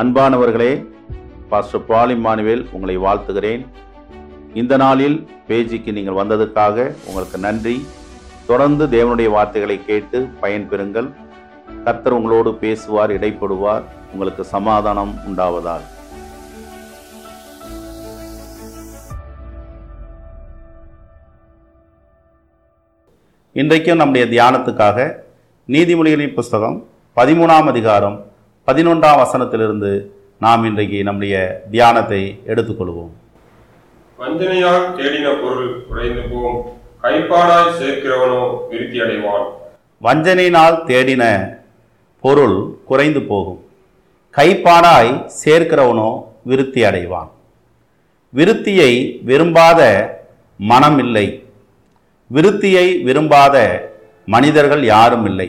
அன்பானவர்களே pastor Paul Emmanuel உங்களை வாழ்த்துகிறேன். இந்த நாளில் பேஜிக்கு நீங்கள் வந்ததுக்காக உங்களுக்கு நன்றி. தொடர்ந்து தேவனுடைய வார்த்தைகளை கேட்டு பயன்பெறுங்கள் கர்த்தர் உங்களோடு பேசுவார் இடைப்படுவார். உங்களுக்கு சமாதானம் உண்டாவதால் இன்றைக்கும் நம்முடைய தியானத்துக்காக நீதிமொழிகளின் புஸ்தகம் பதிமூணாம் அதிகாரம் பதினொன்றாம் வசனத்திலிருந்து நாம் இன்றைக்கு நம்முடைய தியானத்தை எடுத்துக்கொள்வோம். வஞ்சனையால் தேடின பொருள் குறைந்து போம். கைப்பாடாய் சேர்க்கிறவனோ விருத்தி அடைவான் வஞ்சனையினால் தேடின பொருள் குறைந்து போகும். கைப்பாடாய் சேர்க்கிறவனோ விருத்தி அடைவான் விருத்தியை விரும்பாத மனம் இல்லை. விருத்தியை விரும்பாத மனிதர்கள் யாரும் இல்லை.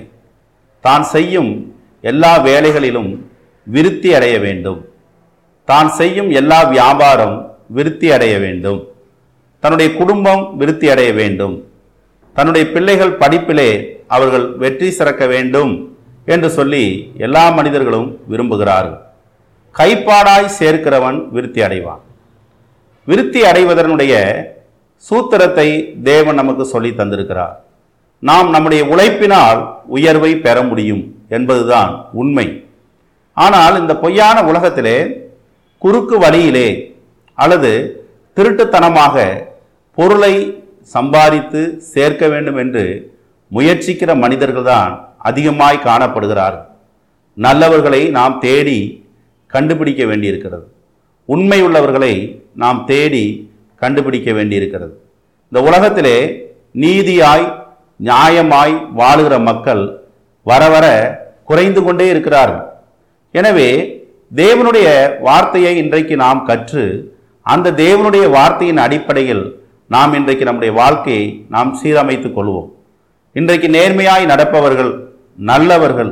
தான் செய்யும் எல்லா வேலைகளிலும் விருத்தி அடைய வேண்டும். தான் செய்யும் எல்லா வியாபாரம் விருத்தி அடைய வேண்டும். தன்னுடைய குடும்பம் விருத்தி அடைய வேண்டும். தன்னுடைய பிள்ளைகள் படிப்பிலே அவர்கள் வெற்றி சிறக்க வேண்டும் என்று சொல்லி எல்லா மனிதர்களும் விரும்புகிறார்கள். கைப்பாடாய் சேர்க்கிறவன் விருத்தி அடைவான். விருத்தி அடைவதனுடைய சூத்திரத்தை தேவன் நமக்கு சொல்லி தந்திருக்கிறார். நாம் நம்முடைய உழைப்பினால் உயர்வை பெற முடியும். என்பதுதான் உண்மை. ஆனால் இந்த பொய்யான உலகத்திலே குறுக்கு வழியிலே அல்லது திருட்டுத்தனமாக பொருளை சம்பாதித்து சேர்க்க வேண்டும் என்று முயற்சிக்கிற மனிதர்கள்தான் அதிகமாய் காணப்படுகிறார்கள் நல்லவர்களை நாம் தேடி கண்டுபிடிக்க வேண்டியிருக்கிறது. உண்மை உள்ளவர்களை நாம் தேடி கண்டுபிடிக்க வேண்டியிருக்கிறது. இந்த உலகத்திலே நீதியாய் நியாயமாய் வாழுகிற மக்கள் வர வர குறைந்து கொண்டே இருக்கிறார்கள். எனவே தேவனுடைய வார்த்தையை இன்றைக்கு நாம் கற்று அந்த தேவனுடைய வார்த்தையின் அடிப்படையில் நாம் இன்றைக்கு நம்முடைய வாழ்க்கையை நாம் சீரமைத்துக் கொள்வோம். இன்றைக்கு நேர்மையாய் நடப்பவர்கள் நல்லவர்கள்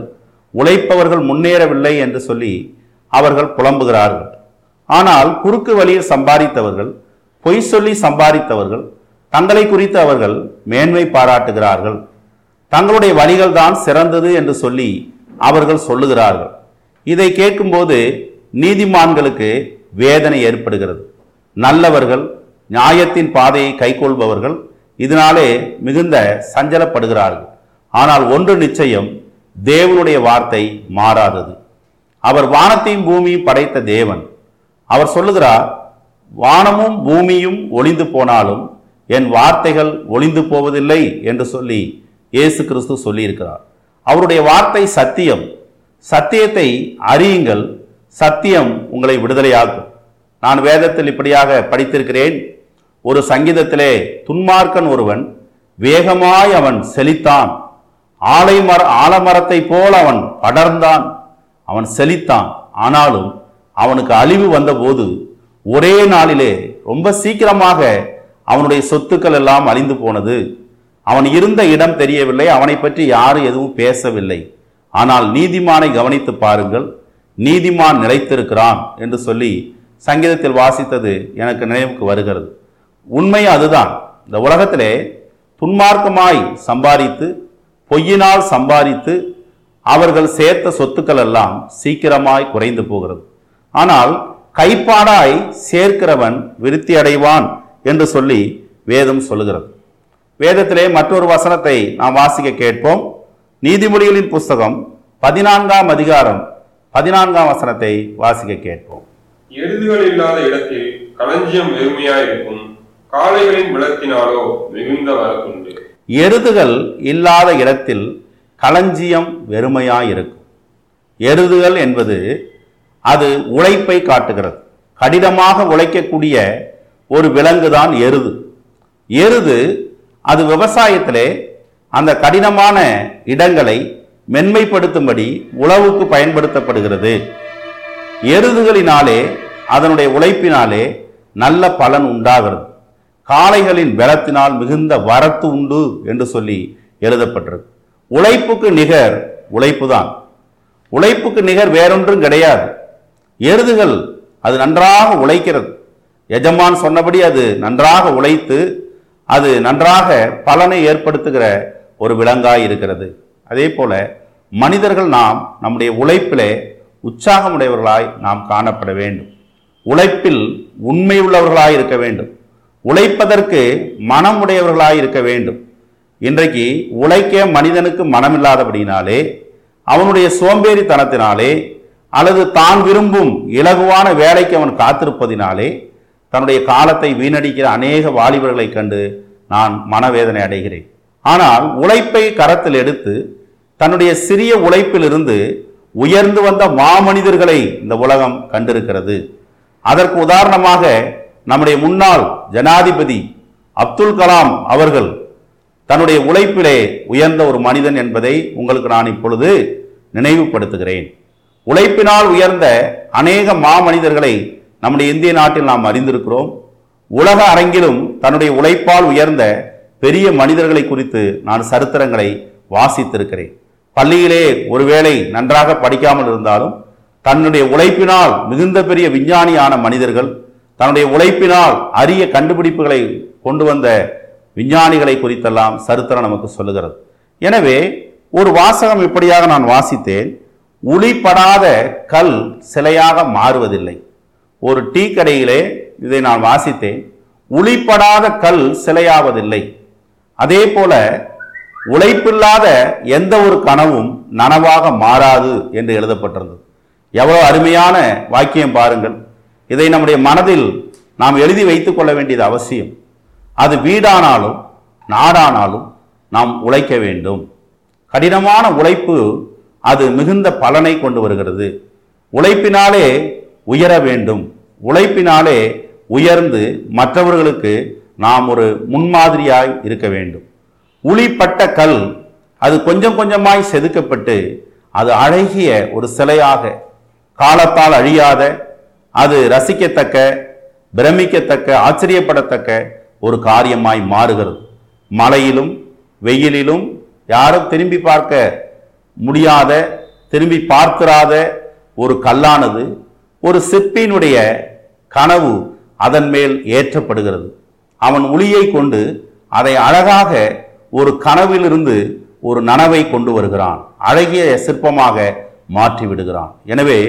உழைப்பவர்கள் முன்னேறவில்லை என்று சொல்லி அவர்கள் புலம்புகிறார்கள். ஆனால் குறுக்கு வழியில் சம்பாதித்தவர்கள் பொய் சொல்லி சம்பாதித்தவர்கள் தங்களை குறித்து அவர்கள் மேன்மை பாராட்டுகிறார்கள். தங்களுடைய வழிகள் தான் சிறந்தது என்று சொல்லி அவர்கள் சொல்லுகிறார்கள். இதை கேட்கும்போது நீதிமான்களுக்கு வேதனை ஏற்படுகிறது. நல்லவர்கள் நியாயத்தின் பாதையை கைக்கொள்பவர்கள் இதனாலே மிகுந்த சஞ்சலப்படுகிறார்கள். ஆனால் ஒன்று நிச்சயம் தேவனுடைய வார்த்தை மாறாதது. அவர் வானத்தையும் பூமியும் படைத்த தேவன். அவர் சொல்லுகிறார் வானமும் பூமியும் ஒளிந்து போனாலும் என் வார்த்தைகள் ஒளிந்து போவதில்லை என்று சொல்லி இயேசு கிறிஸ்து சொல்லியிருக்கிறார். அவருடைய வார்த்தை சத்தியம். சத்தியத்தை அறியுங்கள். சத்தியம் உங்களை விடுதலையாக்கும். நான் வேதத்தில் இப்படியாக படித்திருக்கிறேன். ஒரு சங்கீதத்திலே துன்மார்க்கன் ஒருவன் வேகமாய் அவன் செழித்தான். ஆலைமர ஆலமரத்தை போல் அவன் படர்ந்தான் அவன் செழித்தான். ஆனாலும் அவனுக்கு அழிவு வந்தபோது ஒரே நாளிலே ரொம்ப சீக்கிரமாக அவனுடைய சொத்துக்கள் எல்லாம் அழிந்து போனது. அவன் இருந்த இடம் தெரியவில்லை அவனை பற்றி யாரும் எதுவும் பேசவில்லை. ஆனால் நீதிமானை கவனித்து பாருங்கள் நீதிமான் நிலைத்திருக்கிறான் என்று சொல்லி சங்கீதத்தில் வாசித்தது எனக்கு நினைவுக்கு வருகிறது. உண்மை அதுதான். இந்த உலகத்திலே துன்மார்க்கமாய் சம்பாதித்து பொய்யினால் சம்பாதித்து அவர்கள் சேர்த்த சொத்துக்கள் எல்லாம் சீக்கிரமாய் குறைந்து போகிறது. ஆனால் கைப்பாடாய் சேர்க்கிறவன் விருத்தி அடைவான் என்று சொல்லி வேதம் சொல்லுகிறது. வேதத்திலே மற்றொரு வசனத்தை நாம் வாசிக்க கேட்போம். நீதிமொழிகளின் புஸ்தகம் பதினான்காம் அதிகாரம் பதினான்காம் வசனத்தை வாசிக்க கேட்போம். எருதுகள் இல்லாத இடத்தில் களஞ்சியம் வெறுமையாயிருக்கும். காளைகளின் விளக்கினாலோ மிகுந்த வரத்துண்டு எருதுகள் இல்லாத இடத்தில் களஞ்சியம் வெறுமையாயிருக்கும். எருதுகள் என்பது அது உழைப்பை காட்டுகிறது. கடினமாக உழைக்கக்கூடிய ஒரு விலங்கு தான் எருது. எருது அது விவசாயத்திலே அந்த கடினமான இடங்களை மென்மைப்படுத்தும்படி உழவுக்கு பயன்படுத்தப்படுகிறது. எருதுகளினாலே அதனுடைய உழைப்பினாலே நல்ல பலன் உண்டாகிறது. காளைகளின் பலத்தினால் மிகுந்த வரத்து உண்டு என்று சொல்லி எழுதப்பட்டிருக்கு. உழைப்புக்கு நிகர் உழைப்பு தான் உழைப்புக்கு நிகர் வேறொன்றும் கிடையாது. எருதுகள் அது நன்றாக உழைக்கிறது. எஜமான் சொன்னபடி அது நன்றாக உழைத்து அது நன்றாக பலனை ஏற்படுத்துகிற ஒரு விலங்காய் இருக்கிறது. அதே போல மனிதர்கள் நாம் நம்முடைய உழைப்பிலே உற்சாகமுடையவர்களாய் நாம் காணப்பட வேண்டும். உழைப்பில் உண்மையுள்ளவர்களாய் இருக்க வேண்டும். உழைப்பதற்கு மனமுடையவர்களாய் இருக்க வேண்டும். இன்றைக்கு உழைக்க மனிதனுக்கு மனமில்லாதபடினாலே அவனுடைய சோம்பேறித்தனத்தினாலே அல்லது தான் விரும்பும் இலகுவான வேலைக்கு அவன் காத்திருப்பதினாலே தன்னுடைய காலத்தை வீணடிக்கிற அநேக வாலிபர்களை கண்டு நான் மனவேதனை அடைகிறேன். ஆனால் உழைப்பை கரத்தில் எடுத்து தன்னுடைய சிறிய உழைப்பிலிருந்து உயர்ந்து வந்த மாமனிதர்களை இந்த உலகம் கண்டிருக்கிறது. அதற்கு உதாரணமாக நம்முடைய முன்னாள் ஜனாதிபதி அப்துல் கலாம் அவர்கள் தன்னுடைய உழைப்பிலே உயர்ந்த ஒரு மனிதன் என்பதை உங்களுக்கு நான் இப்பொழுது நினைவுபடுத்துகிறேன். உழைப்பினால் உயர்ந்த அநேக மாமனிதர்களை நம்முடைய இந்திய நாட்டில் நாம் அறிந்திருக்கிறோம். உலக அரங்கிலும் தன்னுடைய உழைப்பால் உயர்ந்த பெரிய மனிதர்களை குறித்து நான் சரித்திரங்களை வாசித்திருக்கிறேன். பள்ளியிலே ஒருவேளை நன்றாக படிக்காமல் இருந்தாலும் தன்னுடைய உழைப்பினால் மிகுந்த பெரிய விஞ்ஞானியான மனிதர்கள் தன்னுடைய உழைப்பினால் அரிய கண்டுபிடிப்புகளை கொண்டு வந்த விஞ்ஞானிகளை குறித்தெல்லாம் சரித்திரம் நமக்கு சொல்லுகிறது. எனவே ஒரு வாசகம் இப்படியாக நான் வாசித்தேன். உளிப்படாத கல் சிலையாக மாறுவதில்லை. ஒரு டீ கடையிலே இதை நான் வாசித்தேன். உளிப்படாத கல் சிலையாவதில்லை. அதே போல உழைப்பில்லாத எந்த ஒரு கனவும் நனவாக மாறாது என்று எழுதப்பட்டிருந்தது. எவ்வளோ அருமையான வாக்கியம் பாருங்கள். இதை நம்முடைய மனதில் நாம் எழுதி வைத்துக் கொள்ள வேண்டியது அவசியம். அது வீடானாலும் நாடானாலும் நாம் உழைக்க வேண்டும். கடினமான உழைப்பு அது மிகுந்த பலனை கொண்டு வருகிறது. உழைப்பினாலே உயர வேண்டும். உழைப்பினாலே உயர்ந்து மற்றவர்களுக்கு நாம் ஒரு முன்மாதிரியாய் இருக்க வேண்டும். உளிப்பட்ட கல் அது கொஞ்சம் கொஞ்சமாய் செதுக்கப்பட்டு அது அழகிய ஒரு சிலையாக காலத்தால் அழியாத அது ரசிக்கத்தக்க பிரமிக்கத்தக்க ஆச்சரியப்படத்தக்க ஒரு காரியமாய் மாறுகிறது. மழையிலும் வெயிலிலும் யாரும் திரும்பி பார்க்க முடியாத திரும்பி பார்த்திராத ஒரு கல்லானது ஒரு சிற்பியினுடைய கனவு அதன் மேல் ஏற்றப்படுகிறது. அவன் ஒளியை கொண்டு அதை அழகாக ஒரு கனவிலிருந்து ஒரு நனவை கொண்டு வருகிறான். அழகிய சிற்பமாக மாற்றி விடுகிறான். எனவே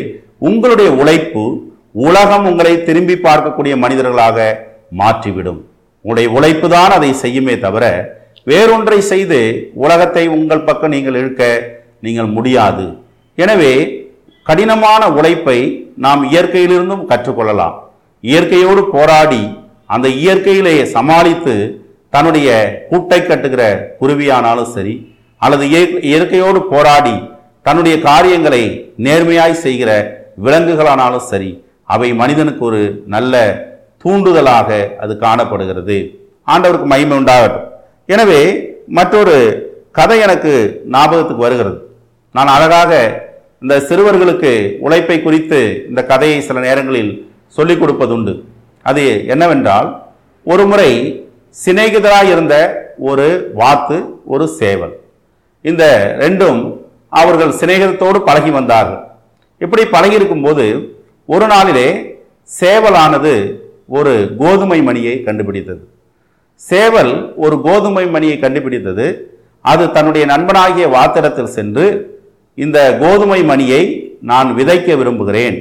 உங்களுடைய உழைப்பு உலகம் உங்களை திரும்பி பார்க்கக்கூடிய மனிதர்களாக மாற்றிவிடும். உங்களுடைய உழைப்பு தான் அதை செய்யுமே தவிர வேறொன்றை செய்து உலகத்தை உங்கள் பக்கம் நீங்கள் இழுக்க நீங்கள் முடியாது. எனவே கடினமான உழைப்பை நாம் இயற்கையிலிருந்தும் கற்றுக்கொள்ளலாம். இயற்கையோடு போராடி அந்த இயற்கையிலேயே சமாளித்து தன்னுடைய கூட்டை கட்டுகிற குருவியானாலும் சரி அல்லது இயற்கையோடு போராடி தன்னுடைய காரியங்களை நேர்மையாய் செய்கிற விலங்குகளானாலும் சரி அவை மனிதனுக்கு ஒரு நல்ல தூண்டுதலாக அது காணப்படுகிறது. ஆண்டவருக்கு மகிமை உண்டாகட்டும். எனவே மற்றொரு கதை எனக்கு ஞாபகத்துக்கு வருகிறது. நான் அழகாக இந்த சிறுவர்களுக்கு உழைப்பை குறித்து இந்த கதையை சில நேரங்களில் சொல்லிக் கொடுப்பதுண்டு. அது என்னவென்றால் ஒரு முறை சிநேகிதராக இருந்த ஒரு வாத்து ஒரு சேவல். இந்த ரெண்டும் அவர்கள் சிநேகிதத்தோடு பழகி வந்தார்கள். இப்படி பழகி இருக்கும்போது ஒரு நாளிலே சேவலானது ஒரு கோதுமை மணியை கண்டுபிடித்தது. சேவல் ஒரு கோதுமை மணியை கண்டுபிடித்தது. அது தன்னுடைய நண்பனாகிய வாத்திடத்தில் சென்று இந்த கோதுமை மணியை நான் விதைக்க விரும்புகிறேன்.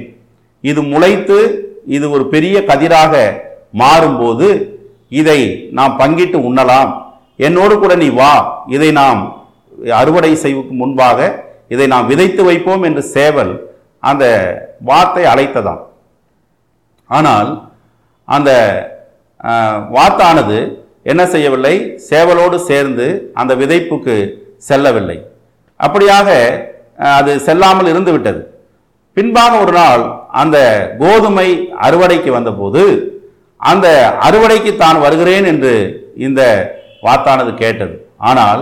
இது முளைத்து இது ஒரு பெரிய கதிராக மாறும்போது இதை நாம் பங்கிட்டு உண்ணலாம். என்னோடு கூட நீ வா. இதை நாம் அறுவடை செய்வதற்கு முன்பாக இதை நாம் விதைத்து வைப்போம் என்று சேவல் அந்த வாத்தை அழைத்ததாம். ஆனால் அந்த வாத்தானது என்ன செய்யவில்லை? சேவலோடு சேர்ந்து அந்த விதைப்புக்கு செல்லவில்லை. அப்படியாக அது செல்லாமல் இருந்து விட்டது பின்பாக ஒரு நாள் அந்த கோதுமை அறுவடைக்கு வந்தபோது அந்த அறுவடைக்கு தான் வருகிறேன் என்று இந்த வாத்தானது கேட்டது. ஆனால்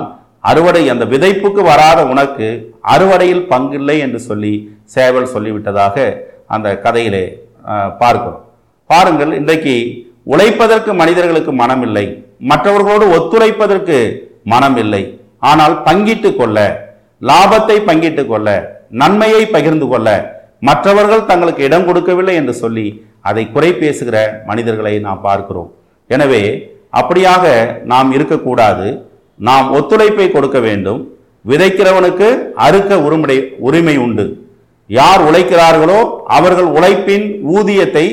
அறுவடை அந்த விதைப்புக்கு வராத உனக்கு அறுவடையில் பங்கில்லை என்று சொல்லி சேவல் சொல்லிவிட்டதாக அந்த கதையிலே பார்க்கிறோம். பாருங்கள் இன்றைக்கு உழைப்பதற்கு மனிதர்களுக்கு மனம் இல்லை மற்றவர்களோடு ஒத்துழைப்பதற்கு மனம் இல்லை ஆனால் பங்கிட்டு கொள்ள லாபத்தை பங்கிட்டு கொள்ள நன்மையை பகிர்ந்து கொள்ள மற்றவர்கள் தங்களுக்கு இடம் கொடுக்கவில்லை என்று சொல்லி அதை குறை பேசுகிற மனிதர்களை நாம் பார்க்கிறோம். எனவே அப்படியாக நாம் இருக்கக்கூடாது. நாம் ஒத்துழைப்பை கொடுக்க வேண்டும். விதைக்கிறவனுக்கு அறுக்க உரிமை உரிமை உண்டு. யார் உழைக்கிறார்களோ அவர்கள் உழைப்பின் ஊதியத்தை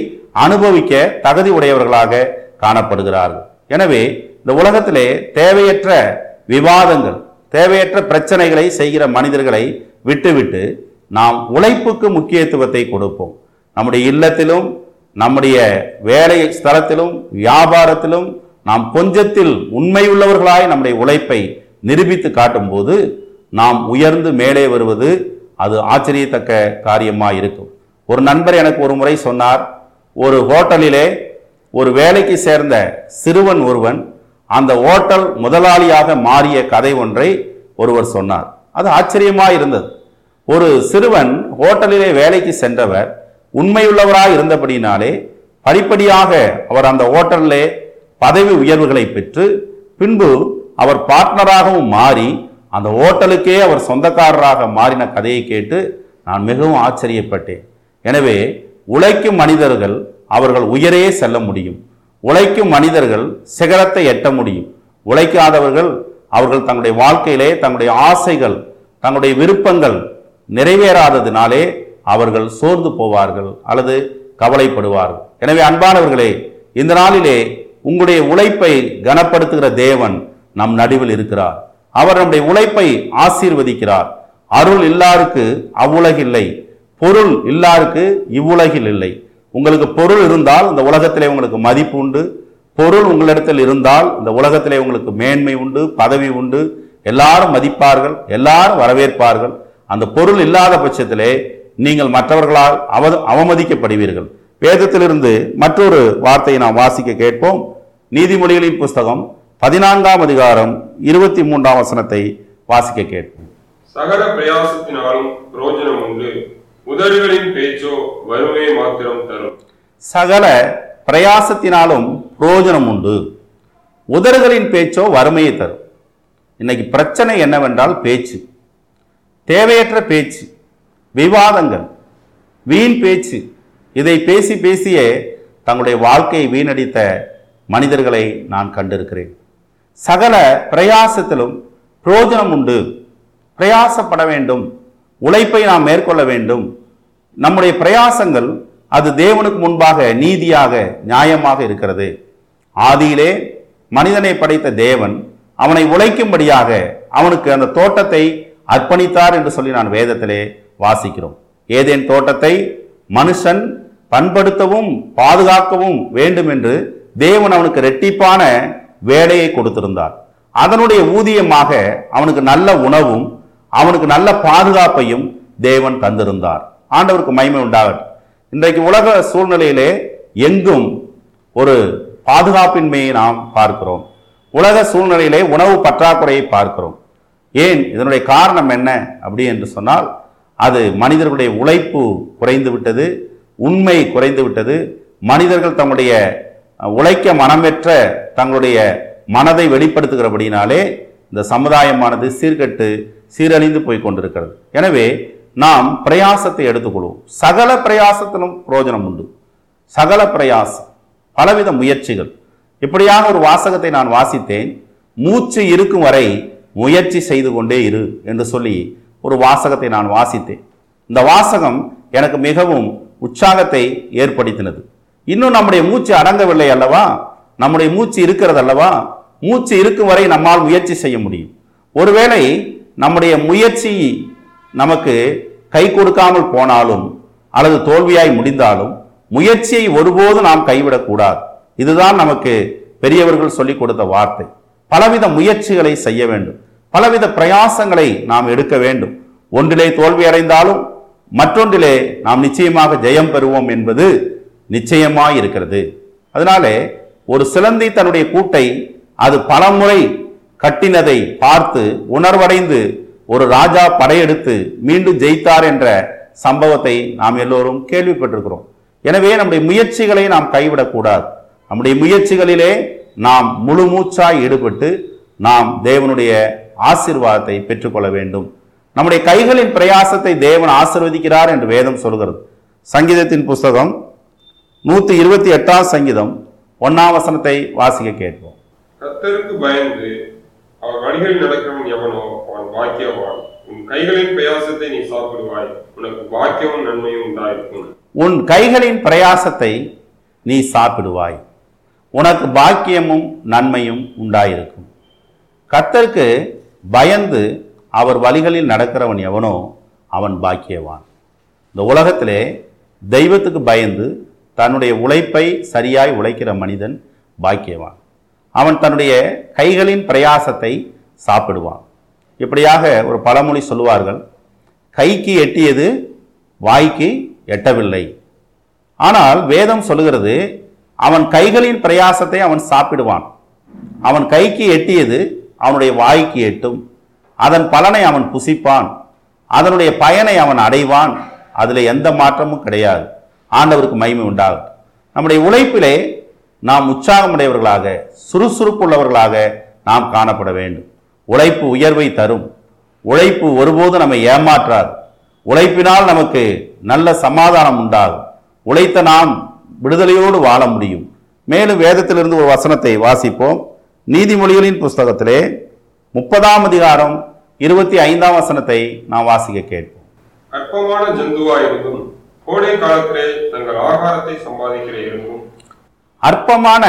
அனுபவிக்க தகுதி உடையவர்களாக காணப்படுகிறார்கள். எனவே இந்த உலகத்திலே தேவையற்ற விவாதங்கள் தேவையற்ற பிரச்சனைகளை செய்கிற மனிதர்களை விட்டுவிட்டு நாம் உழைப்புக்கு முக்கியத்துவத்தை கொடுப்போம். நம்முடைய இல்லத்திலும் நம்முடைய வேலை ஸ்தலத்திலும் வியாபாரத்திலும் நாம் கொஞ்சத்தில் உண்மையுள்ளவர்களாய் நம்முடைய உழைப்பை நிரூபித்து காட்டும்போது நாம் உயர்ந்து மேலே வருவது அது ஆச்சரியத்தக்க காரியமாக இருக்கும். ஒரு நண்பர் எனக்கு ஒரு முறை சொன்னார் ஒரு ஹோட்டலிலே ஒரு வேலைக்கு சேர்ந்த சிறுவன் ஒருவன் அந்த ஹோட்டல் முதலாளியாக மாறிய கதை ஒன்றை ஒருவர் சொன்னார். அது ஆச்சரியமாக இருந்தது. ஒரு சிறுவன் ஹோட்டலிலே வேலைக்கு சென்றவர் உண்மையுள்ளவராக இருந்தபடினாலே படிப்படியாக அவர் அந்த ஹோட்டலிலே பதவி உயர்வுகளை பெற்று பின்பு அவர் பார்ட்னராகவும் மாறி அந்த ஹோட்டலுக்கே அவர் சொந்தக்காரராக மாறின கதையை கேட்டு நான் மிகவும் ஆச்சரியப்பட்டேன். எனவே உழைக்கும் மனிதர்கள் அவர்கள் உயரே செல்ல முடியும். உழைக்கும் மனிதர்கள் சிகரத்தை எட்ட முடியும். உழைக்காதவர்கள் அவர்கள் தங்களுடைய வாழ்க்கையிலே தங்களுடைய ஆசைகள் தங்களுடைய விருப்பங்கள் நிறைவேறாததினாலே அவர்கள் சோர்ந்து போவார்கள் அல்லது கவலைப்படுவார்கள். எனவே அன்பானவர்களே இந்த நாளிலே உங்களுடைய உழைப்பை கனப்படுத்துகிற தேவன் நம் நடுவில் இருக்கிறார். அவர் நம்முடைய உழைப்பை ஆசீர்வதிக்கிறார். அருள் இல்லாருக்கு அவ்வுலகில்லை பொருள் இல்லாருக்கு இவ்வுலகில் இல்லை. உங்களுக்கு பொருள் இருந்தால் இந்த உலகத்திலே உங்களுக்கு மதிப்பு உண்டு. பொருள் உங்களிடத்தில் இருந்தால் இந்த உலகத்திலே உங்களுக்கு மேன்மை உண்டு பதவி உண்டு. எல்லாரும் மதிப்பார்கள் எல்லாரும் வரவேற்பார்கள். அந்த பொருள் இல்லாத பட்சத்திலே நீங்கள் மற்றவர்களால் அவ அவமதிக்கப்படுவீர்கள். வேதத்திலிருந்து மற்றொரு வார்த்தையை நாம் வாசிக்க கேட்போம். நீதிமொழிகளின் புஸ்தகம் பதினான்காம் அதிகாரம் இருபத்தி மூன்றாம் வசனத்தை வாசிக்க கேட்போம். சகல பிரயாசத்தினாலும் பிரோஜனம் உண்டு. உதடுகளின் பேச்சோ வறுமையை மாத்திரம் தரும். சகல பிரயாசத்தினாலும் பிரயோஜனம் உண்டு. உதடுகளின் பேச்சோ வறுமையை தரும். இன்னைக்கு பிரச்சனை என்னவென்றால் பேச்சு. தேவையற்ற பேச்சு விவாதங்கள் வீண் பேச்சு. இதை பேசி பேசியே தங்களுடைய வாழ்க்கையை வீணடித்த மனிதர்களை நான் கண்டிருக்கிறேன். சகல பிரயாசத்திலும் பிரயோஜனம் உண்டு. பிரயாசப்பட வேண்டும். உழைப்பை நாம் மேற்கொள்ள வேண்டும். நம்முடைய பிரயாசங்கள் அது தேவனுக்கு முன்பாக நீதியாக நியாயமாக இருக்கிறது. ஆதியிலே மனிதனை படைத்த தேவன் அவனை உழைக்கும்படியாக அவனுக்கு அந்த தோட்டத்தை அர்ப்பணித்தார் என்று சொல்லி நான் வேதத்திலே வாசிக்கிறோம். ஏதேன் தோட்டத்தை மனுஷன் பண்படுத்தவும் பாதுகாக்கவும் வேண்டும் என்று தேவன் அவனுக்கு ரெட்டிப்பான வேலையை கொடுத்திருந்தார். அதனுடைய ஊதியமாக அவனுக்கு நல்ல உணவும் அவனுக்கு நல்ல பாதுகாப்பையும் தேவன் தந்திருந்தார். ஆண்டவருக்கு மகிமை உண்டாகட்டும். இன்றைக்கு உலக சூழ்நிலையிலே எங்கும் ஒரு பாதுகாப்பின்மையை நாம் பார்க்கிறோம். உலக சூழ்நிலையிலே உணவு பற்றாக்குறையை பார்க்கிறோம். ஏன்? இதனுடைய காரணம் என்ன? அப்படி என்று சொன்னால் அது மனிதர்களுடைய உழைப்பு குறைந்து விட்டது உண்மை குறைந்து விட்டது. மனிதர்கள் தங்களுடைய உழைக்க மனமேற்ற தங்களுடைய மனதை வெளிப்படுத்துகிறபடினாலே இந்த சமுதாயமானது சீர்கட்டு சீரழிந்து போய் கொண்டிருக்கிறது. எனவே நாம் பிரயாசத்தை எடுத்துக்கொள்வோம். சகல பிரயாசத்திலும் பிரயோஜனம் உண்டு. சகல பிரயாசம் பலவித முயற்சிகள். இப்படியாக ஒரு வாசகத்தை நான் வாசித்தேன். மூச்சு இருக்கும் வரை முயற்சி செய்து கொண்டே இரு என்று சொல்லி ஒரு வாசகத்தை நான் வாசித்தேன். இந்த வாசகம் எனக்கு மிகவும் உற்சாகத்தை ஏற்படுத்தினது. இன்னும் நம்முடைய மூச்சு அடங்கவில்லை அல்லவா? நம்முடைய மூச்சு இருக்கிறது அல்லவா? மூச்சு இருக்கும் வரை நம்மால் முயற்சி செய்ய முடியும். ஒருவேளை நம்முடைய முயற்சி நமக்கு கை கொடுக்காமல் போனாலும் அல்லது தோல்வியாய் முடிந்தாலும் முயற்சியை ஒருபோது நாம் கைவிடக்கூடாது இதுதான் நமக்கு பெரியவர்கள் சொல்லிக் கொடுத்த வார்த்தை. பலவித முயற்சிகளை செய்ய வேண்டும். பலவித பிரயாசங்களை நாம் எடுக்க வேண்டும். ஒன்றிலே தோல்வி அடைந்தாலும் மற்றொன்றிலே நாம் நிச்சயமாக ஜெயம் பெறுவோம் என்பது நிச்சயமாய் இருக்கிறது. அதனாலே ஒரு சிலந்தி தன்னுடைய கூட்டை அது பலமுறை கட்டினதை பார்த்து உணர்வடைந்து ஒரு ராஜா படையெடுத்து மீண்டும் ஜெயித்தார் என்ற சம்பவத்தை நாம் எல்லோரும் கேள்விப்பட்டிருக்கிறோம். எனவே நம்முடைய முயற்சிகளை நாம் கைவிடக்கூடாது. நம்முடைய முயற்சிகளிலே நாம் முழு மூச்சாய் ஈடுபட்டு நாம் தேவனுடைய ஆசீர்வாதத்தை பெற்றுக்கொள்ள வேண்டும். நம்முடைய கைகளின் பிரயாசத்தை தேவன் ஆசிர்வதிக்கிறார் என்று வேதம் சொல்கிறது. சங்கீதத்தின் புஸ்தகம் நூற்றி இருபத்தி எட்டாம் சங்கீதம் ஒன்னாம் வசனத்தை வாசிக்க கேட்போம். பயந்து அவர் வழிகளில் நடக்கிறவன் எவனோ அவன் பாக்கியவான். உன் கைகளின் பிரயாசத்தை நீ சாப்பிடுவாய். உனக்கு பாக்கியமும் நன்மையும் உண்டாயிருக்கும். உன் கைகளின் பிரயாசத்தை நீ சாப்பிடுவாய். உனக்கு பாக்கியமும் நன்மையும் உண்டாயிருக்கும். கத்தருக்கு பயந்து அவர் வழிகளில் நடக்கிறவன் எவனோ அவன் பாக்கியவான். இந்த உலகத்திலே தெய்வத்துக்கு பயந்து தன்னுடைய உழைப்பை சரியாய் உழைக்கிற மனிதன் பாக்கியவான். அவன் தன்னுடைய கைகளின் பிரயாசத்தை சாப்பிடுவான். இப்படியாக ஒரு பழமொழி சொல்லுவார்கள் கைக்கு எட்டியது வாய்க்கு எட்டவில்லை. ஆனால் வேதம் சொல்லுகிறது அவன் கைகளின் பிரயாசத்தை அவன் சாப்பிடுவான். அவன் கைக்கு எட்டியது அவனுடைய வாய்க்கு எட்டும். அதன் பலனை அவன் புசிப்பான். அதனுடைய பயனை அவன் அடைவான். அதில் எந்த மாற்றமும் கிடையாது. ஆண்டவருக்கு மகிமை உண்டாகும் நம்முடைய உழைப்பிலே நாம் உற்சாகமுடையவர்களாக சுறுசுறுப்புள்ளவர்களாக நாம் காணப்பட வேண்டும். உழைப்பு உயர்வை தரும். உழைப்பு ஒருபோது நம்மை ஏமாற்றாது. உழைப்பினால் நமக்கு நல்ல சமாதானம் உண்டாகும். உழைத்த நாம் விடுதலையோடு வாழ முடியும். மேலும் வேதத்திலிருந்து ஒரு வசனத்தை வாசிப்போம். நீதிமொழிகளின் புஸ்தகத்திலே முப்பதாம் அதிகாரம் இருபத்தி ஐந்தாம் வசனத்தை நாம் வாசிக்க கேட்போம். அற்பமான ஜந்துவாயிருந்தும் கோடை காலத்திலே தங்கள் ஆகாரத்தை சம்பாதிக்கிற இருந்தும் அற்பமான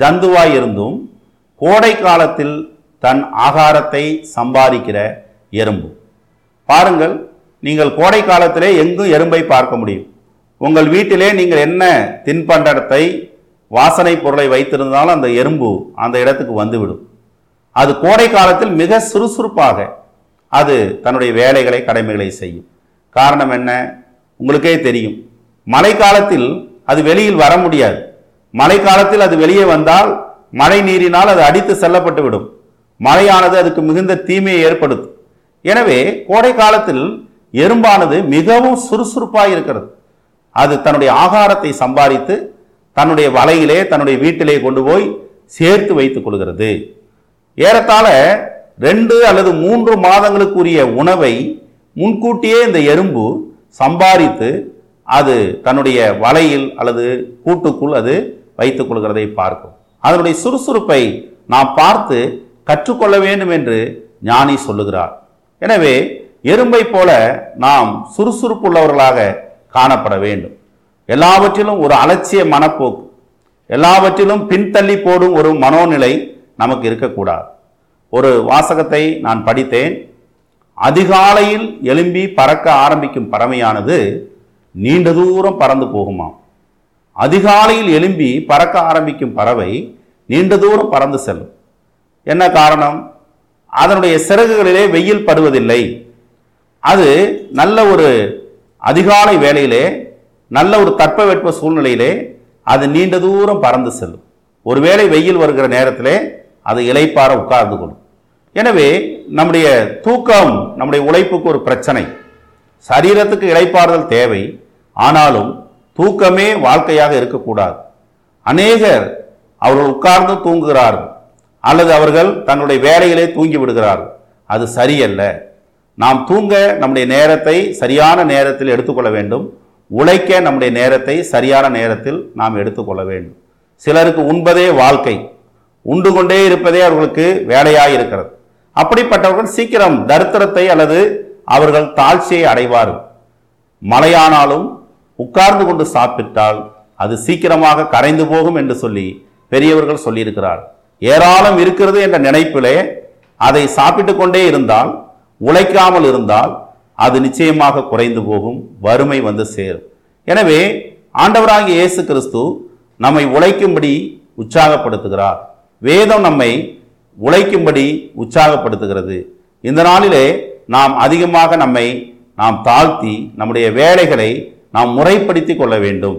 ஜந்துவாய் இருந்தும் கோடை காலத்தில் தன் ஆகாரத்தை சம்பாதிக்கிற எறும்பு. பாருங்கள் நீங்கள் கோடை காலத்திலே எங்கும் எறும்பை பார்க்க முடியும்? உங்கள் வீட்டிலே நீங்கள் என்ன தின்பண்டத்தை வாசனை பொருளை வைத்திருந்தாலும் அந்த எறும்பு அந்த இடத்துக்கு வந்துவிடும். அது கோடை காலத்தில் மிக சுறுசுறுப்பாக அது தன்னுடைய வேலைகளை கடமைகளை செய்யும். காரணம் என்ன? உங்களுக்கே தெரியும். மழைக்காலத்தில் அது வெளியில் வர முடியாது. மழை காலத்தில் அது வெளியே வந்தால் மழை நீரினால் அது அடித்து செல்லப்பட்டு விடும். மழையானது அதுக்கு மிகுந்த தீமையை ஏற்படுத்தும். எனவே கோடை காலத்தில் எறும்பானது மிகவும் சுறுசுறுப்பாக இருக்கிறது. அது தன்னுடைய ஆகாரத்தை சம்பாதித்து தன்னுடைய வலையிலே தன்னுடைய வீட்டிலே கொண்டு போய் சேர்த்து வைத்துக் கொள்கிறது. ஏறத்தாழ ரெண்டு அல்லது மூன்று மாதங்களுக்குரிய உணவை முன்கூட்டியே இந்த எறும்பு சம்பாதித்து அது தன்னுடைய வலையில் அல்லது கூட்டுக்குள் அது வைத்துக் கொள்கிறதை பார்க்கும். அதனுடைய சுறுசுறுப்பை நாம் பார்த்து கற்றுக்கொள்ள வேண்டும் என்று ஞானி சொல்லுகிறார். எனவே எறும்பை போல நாம் சுறுசுறுப்பு உள்ளவர்களாக காணப்பட வேண்டும். எல்லாவற்றிலும் ஒரு அலட்சிய மனப்போக்கு எல்லாவற்றிலும் பின்தள்ளி போடும் ஒரு மனோநிலை நமக்கு இருக்கக்கூடாது. ஒரு வாசகத்தை நான் படித்தேன். அதிகாலையில் எழும்பி பறக்க ஆரம்பிக்கும் பறவையானது நீண்ட தூரம் பறந்து போகுமாம். அதிகாலையில் எழும்பி பறக்க ஆரம்பிக்கும் பறவை நீண்ட தூரம் பறந்து செல்லும். என்ன காரணம்? அதனுடைய சிறகுகளிலே வெயில் படுவதில்லை. அது நல்ல ஒரு அதிகாலை வேளையிலே நல்ல ஒரு தட்பவெட்ப சூழ்நிலையிலே அது நீண்ட தூரம் பறந்து செல்லும். ஒருவேளை வெயில் வருகிற நேரத்திலே அது இலைப்பார உட்கார்ந்து கொள்ளும். எனவே நம்முடைய தூக்கம் நம்முடைய உழைப்புக்கு ஒரு பிரச்சனை. சரீரத்துக்கு இளைப்பாறுதல் தேவை. ஆனாலும் தூக்கமே வாழ்க்கையாக இருக்கக்கூடாது. அநேகர் அவர்கள் உட்கார்ந்து தூங்குகிறார்கள். அல்லது அவர்கள் தங்களுடைய வேலையிலே தூங்கி விடுகிறார்கள். அது சரியல்ல. நாம் தூங்க நம்முடைய நேரத்தை சரியான நேரத்தில் எடுத்துக்கொள்ள வேண்டும். உழைக்க நம்முடைய நேரத்தை சரியான நேரத்தில் நாம் எடுத்துக்கொள்ள வேண்டும். சிலருக்கு உண்பதே வாழ்க்கை. உண்டு கொண்டே இருப்பதே அவர்களுக்கு வேலையாக இருக்கிறது அப்படிப்பட்டவர்கள் சீக்கிரம் தரித்திரத்தை அல்லது அவர்கள் தாழ்ச்சியை அடைவார்கள். மழையானாலும் உட்கார்ந்து கொண்டு சாப்பிட்டால் அது சீக்கிரமாக கரைந்து போகும் என்று சொல்லி பெரியவர்கள் சொல்லியிருக்கிறார். ஏராளம் இருக்கிறது என்ற நினைப்பிலே அதை சாப்பிட்டு கொண்டே இருந்தால் உழைக்காமல் இருந்தால் அது நிச்சயமாக குறைந்து போகும் வறுமை வந்து சேரும். எனவே ஆண்டவராகிய இயேசு கிறிஸ்து நம்மை உழைக்கும்படி உற்சாகப்படுத்துகிறார். வேதம் நம்மை உழைக்கும்படி உற்சாகப்படுத்துகிறது. இந்த நாளிலே நாம் அதிகமாக நம்மை நாம் தாழ்த்தி நம்முடைய வேலைகளை நாம் முறைப்படுத்தி கொள்ள வேண்டும்.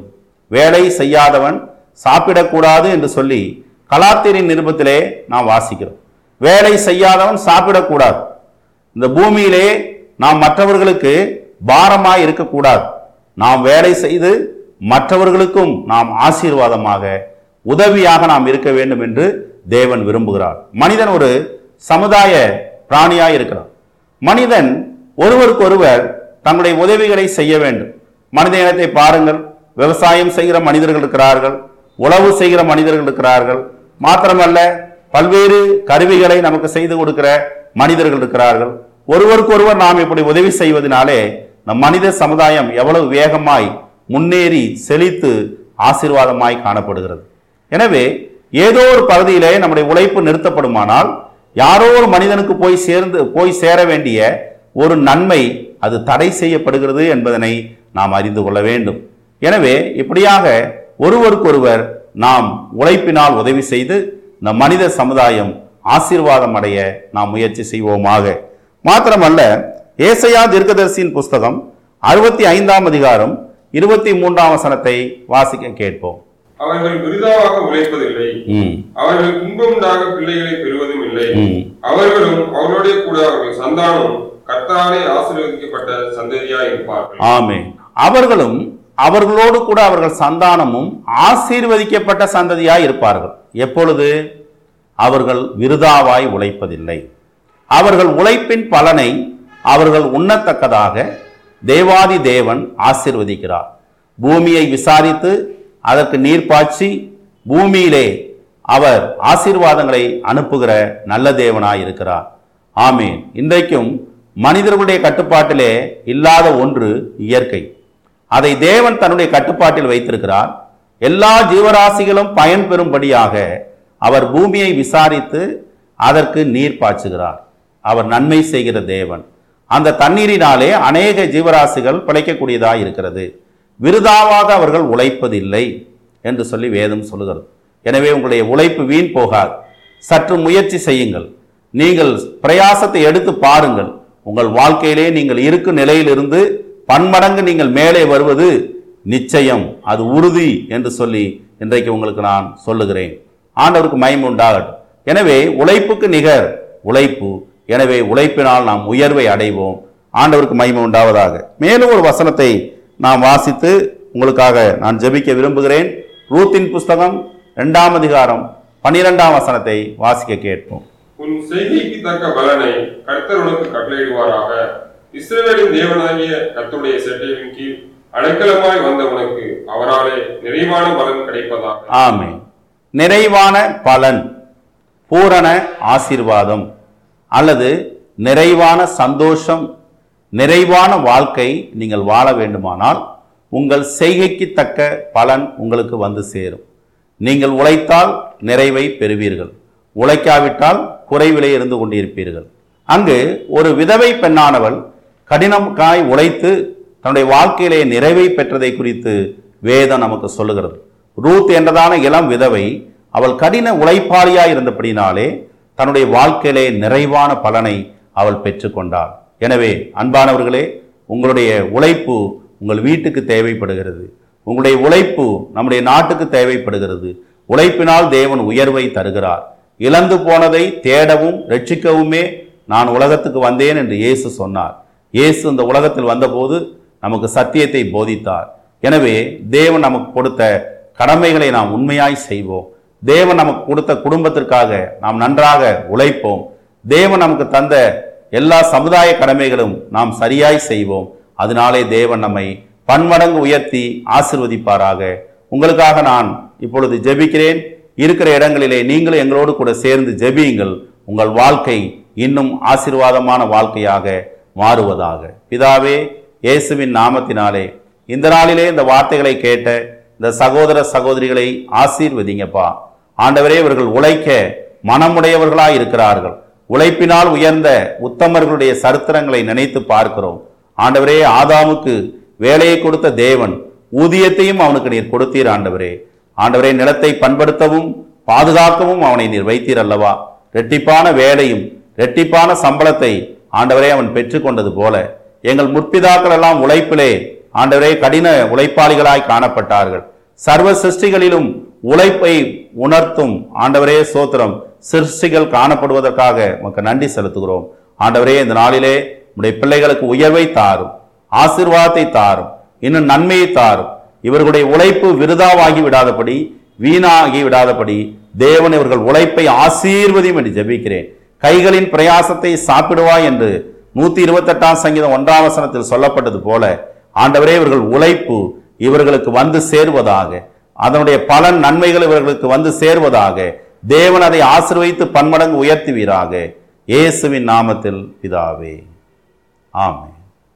வேலை செய்யாதவன் சாப்பிடக்கூடாது என்று சொல்லி கலாத்திரின் நிருபத்திலே நாம் வாசிக்கிறோம். வேலை செய்யாதவன் சாப்பிடக்கூடாது. இந்த பூமியிலே நாம் மற்றவர்களுக்கு பாரமாக இருக்கக்கூடாது. நாம் வேலை செய்து மற்றவர்களுக்கும் நாம் ஆசீர்வாதமாக உதவியாக நாம் இருக்க வேண்டும் என்று தேவன் விரும்புகிறார். மனிதன் ஒரு சமுதாய பிராணியாக இருக்கிறான். மனிதன் ஒருவருக்கொருவர் தங்களுடைய உதவிகளை செய்ய வேண்டும். மனித இனத்தை பாருங்கள். விவசாயம் செய்கிற மனிதர்கள் இருக்கிறார்கள். உழவு செய்கிற மனிதர்கள் இருக்கிறார்கள். மாத்திரமல்ல பல்வேறு கருவிகளை நமக்கு செய்து கொடுக்கிற மனிதர்கள் இருக்கிறார்கள். ஒருவருக்கொருவர் நாம் இப்படி உதவி செய்வதனாலே நம் மனித சமுதாயம் எவ்வளவு வேகமாய் முன்னேறி செழித்து ஆசீர்வாதமாய் காணப்படுகிறது. எனவே ஏதோ ஒரு பகுதியிலே நம்முடைய உழைப்பு நிறுத்தப்படுமானால் யாரோ ஒரு மனிதனுக்கு போய் சேர்ந்து போய் சேர வேண்டிய ஒரு நன்மை அது தடை செய்யப்படுகிறது என்பதனை நாம் அறிந்து கொள்ள வேண்டும். எனவே இப்படியாக ஒருவருக்கொருவர் நாம் உழைப்பினால் உதவி செய்து இந்த மனித சமுதாயம் ஆசீர்வாதம் அடைய நாம் முயற்சி செய்வோமாக. மாத்திரமல்ல ஏசையா தீர்க்கதரிசியின் புஸ்தகம் அறுபத்தி ஐந்தாம் அதிகாரம் இருபத்தி மூன்றாம் வசனத்தை வாசிக்க கேட்போம். அவர்கள் விருதாவாக உழைப்பதில்லை. அவர்கள் துன்பமுண்டாக பிள்ளைகளை பெறுவதும் இல்லை. அவர்களும் அவர்களோட கூட அவர்கள் சந்தானமும் கர்த்தாலே ஆசீர்வதிக்கப்பட்ட சந்ததியா இருப்பார்கள். ஆமே அவர்களும் அவர்களோடு கூட அவர்கள் சந்தானமும் ஆசீர்வதிக்கப்பட்ட சந்ததியாய் இருப்பார்கள். எப்பொழுது? அவர்கள் விருதாவாய் உழைப்பதில்லை. அவர்கள் உழைப்பின் பலனை அவர்கள் உண்ணத்தக்கதாக தேவாதி தேவன் ஆசிர்வதிக்கிறார். பூமியை விசாரித்து அதற்கு நீர் பாய்ச்சி பூமியிலே அவர் ஆசீர்வாதங்களை அனுப்புகிற நல்ல தேவனாய் இருக்கிறார். ஆமீன். இன்றைக்கும் மனிதர்களுடைய கட்டுப்பாட்டிலே இல்லாத ஒன்று இயற்கை. அதை தேவன் தன்னுடைய கட்டுப்பாட்டில் வைத்திருக்கிறார். எல்லா ஜீவராசிகளும் பயன்பெறும்படியாக அவர் பூமியை விசாரித்து அதற்கு நீர் பாய்ச்சுகிறார். அவர் நன்மை செய்கிற தேவன். அந்த தண்ணீரினாலே அநேக ஜீவராசிகள் பிழைக்கக்கூடியதாக இருக்கிறது. விருதாவாக அவர்கள் உழைப்பதில்லை என்று சொல்லி வேதம் சொல்லுகிறது. எனவே உங்களுடைய உழைப்பு வீண் போகாது. சற்று முயற்சி செய்யுங்கள். நீங்கள் பிரயாசத்தை எடுத்து பாருங்கள். உங்கள் வாழ்க்கையிலே நீங்கள் இருக்கும் நிலையிலிருந்து பன்மடங்கு நீங்கள் மேலே வருவது நிச்சயம். அது உறுதி என்று சொல்லி இன்றைக்கு உங்களுக்கு நான் சொல்லுகிறேன். ஆண்டவருக்கு மயம் உண்டாகட்டும். எனவே உழைப்புக்கு நிகர் உழைப்பு. எனவே உழைப்பினால் நாம் உயர்வை அடைவோம். ஆண்டவருக்கு மகிமை உண்டாவதாக. மேலும் ஒரு வசனத்தை நாம் வாசித்து உங்களுக்காக நான் ஜெபிக்க விரும்புகிறேன். ரூத்தின் புஸ்தகம் இரண்டாம் அதிகாரம் பன்னிரெண்டாம் வசனத்தை வாசிக்க கேட்போம். உன் செய்திக்கு தக்க பலனை கர்த்தர் உனக்கு கட்டளையிடுவாராக. இஸ்ரேலின் தேவனாகிய கத்துடைய செட்டையின் கீழ் அடைக்கலமாய் வந்த உனக்கு அவராலே நிறைவான பலன் கிடைப்பதாக. ஆமே நிறைவான பலன் பூரண ஆசீர்வாதம் அல்லது நிறைவான சந்தோஷம் நிறைவான வாழ்க்கை நீங்கள் வாழ வேண்டுமானால் உங்கள் செய்கைக்கு தக்க பலன் உங்களுக்கு வந்து சேரும். நீங்கள் உழைத்தால் நிறைவை பெறுவீர்கள். உழைக்காவிட்டால் குறைவிலே இருந்து கொண்டிருப்பீர்கள். அங்கு ஒரு விதவை பெண்ணானவள் கடினம் காய் உழைத்து தன்னுடைய வாழ்க்கையிலே நிறைவை பெற்றதை குறித்து வேதம் நமக்கு சொல்லுகிறது. ரூத் என்றதான இளம் விதவை அவள் கடின உழைப்பாளியாய் இருந்தபடினாலே தன்னுடைய வாழ்க்கையிலே நிறைவான பலனை அவள் பெற்றுக்கொண்டாள். எனவே அன்பானவர்களே உங்களுடைய உழைப்பு உங்கள் வீட்டுக்கு தேவைப்படுகிறது. உங்களுடைய உழைப்பு நம்முடைய நாட்டுக்கு தேவைப்படுகிறது. உழைப்பினால் தேவன் உயர்வை தருகிறார். இழந்து போனதை தேடவும் ரட்சிக்கவுமே நான் உலகத்துக்கு வந்தேன் என்று இயேசு சொன்னார். இயேசு இந்த உலகத்தில் வந்தபோது நமக்கு சத்தியத்தை போதித்தார். எனவே தேவன் நமக்கு கொடுத்த கடமைகளை நாம் உண்மையாய் செய்வோம். தேவன் நமக்கு கொடுத்த குடும்பத்திற்காக நாம் நன்றாக உழைப்போம். தேவன் நமக்கு தந்த எல்லா சமுதாய கடமைகளும் நாம் சரியாய் செய்வோம். அதனாலே தேவன் நம்மை பன்மடங்கு உயர்த்தி ஆசிர்வதிப்பாராக. உங்களுக்காக நான் இப்பொழுது ஜெபிக்கிறேன். இருக்கிற இடங்களிலே நீங்களும் எங்களோடு கூட சேர்ந்து ஜெபியுங்கள். உங்கள் வாழ்க்கை இன்னும் ஆசீர்வாதமான வாழ்க்கையாக மாறுவதாக. பிதாவே இயேசுவின் நாமத்தினாலே இந்த நாளிலே இந்த வார்த்தைகளை கேட்ட இந்த சகோதர சகோதரிகளை ஆசீர்வதிங்கப்பா. ஆண்டவரே இவர்கள் உழைக்க மனமுடையவர்களாக இருக்கிறார்கள். உழைப்பினால் உயர்ந்த உத்தமர்களுடைய சரித்திரங்களை நினைத்து பார்க்கிறோம். ஆண்டவரே ஆதாமுக்கு வேலையை கொடுத்த தேவன் ஊதியத்தையும் அவனுக்கு நீர் கொடுத்தீர் ஆண்டவரே. ஆண்டவரே நிலத்தை பண்படுத்தவும் பாதுகாக்கவும் அவனை நீர் வைத்தீர் அல்லவா? ரெட்டிப்பான வேலையும் ரெட்டிப்பான சம்பளத்தை ஆண்டவரே அவன் பெற்றுக்கொண்டது போல எங்கள் முற்பிதாக்கள் எல்லாம் உழைப்பிலே ஆண்டவரே கடின உழைப்பாளிகளாய் காணப்பட்டார்கள். சர்வ சிருஷ்டிகளிலும் உழைப்பை உணர்த்தும் ஆண்டவரே சோத்திரம் சிருஷ்டிகள் காணப்படுவதற்காக உமக்கு நன்றி செலுத்துகிறோம். ஆண்டவரே இந்த நாளிலே உடைய பிள்ளைகளுக்கு உயர்வை தாரும் ஆசிர்வாதத்தை தாரும் இன்னும் நன்மையை தாரும். இவர்களுடைய உழைப்பு விருதாவாகி விடாதபடி வீணாகி விடாதபடி தேவன் இவர்கள் உழைப்பை ஆசீர்வதியும் என்று ஜெபிக்கிறேன். கைகளின் பிரயாசத்தை சாப்பிடுவாய் என்று நூத்தி இருபத்தெட்டாம் சங்கீதம் ஒன்றாம் வசனத்தில் சொல்லப்பட்டது போல ஆண்டவரே இவர்கள் உழைப்பு இவர்களுக்கு வந்து சேர்வதாக அதனுடைய பலன் நன்மைகள் இவர்களுக்கு வந்து சேர்வதாக தேவன் அதை ஆசீர்வதித்து பன்மடங்கு உயர்த்துவீராக இயேசுவின் நாமத்தில் பிதாவே. ஆமென்.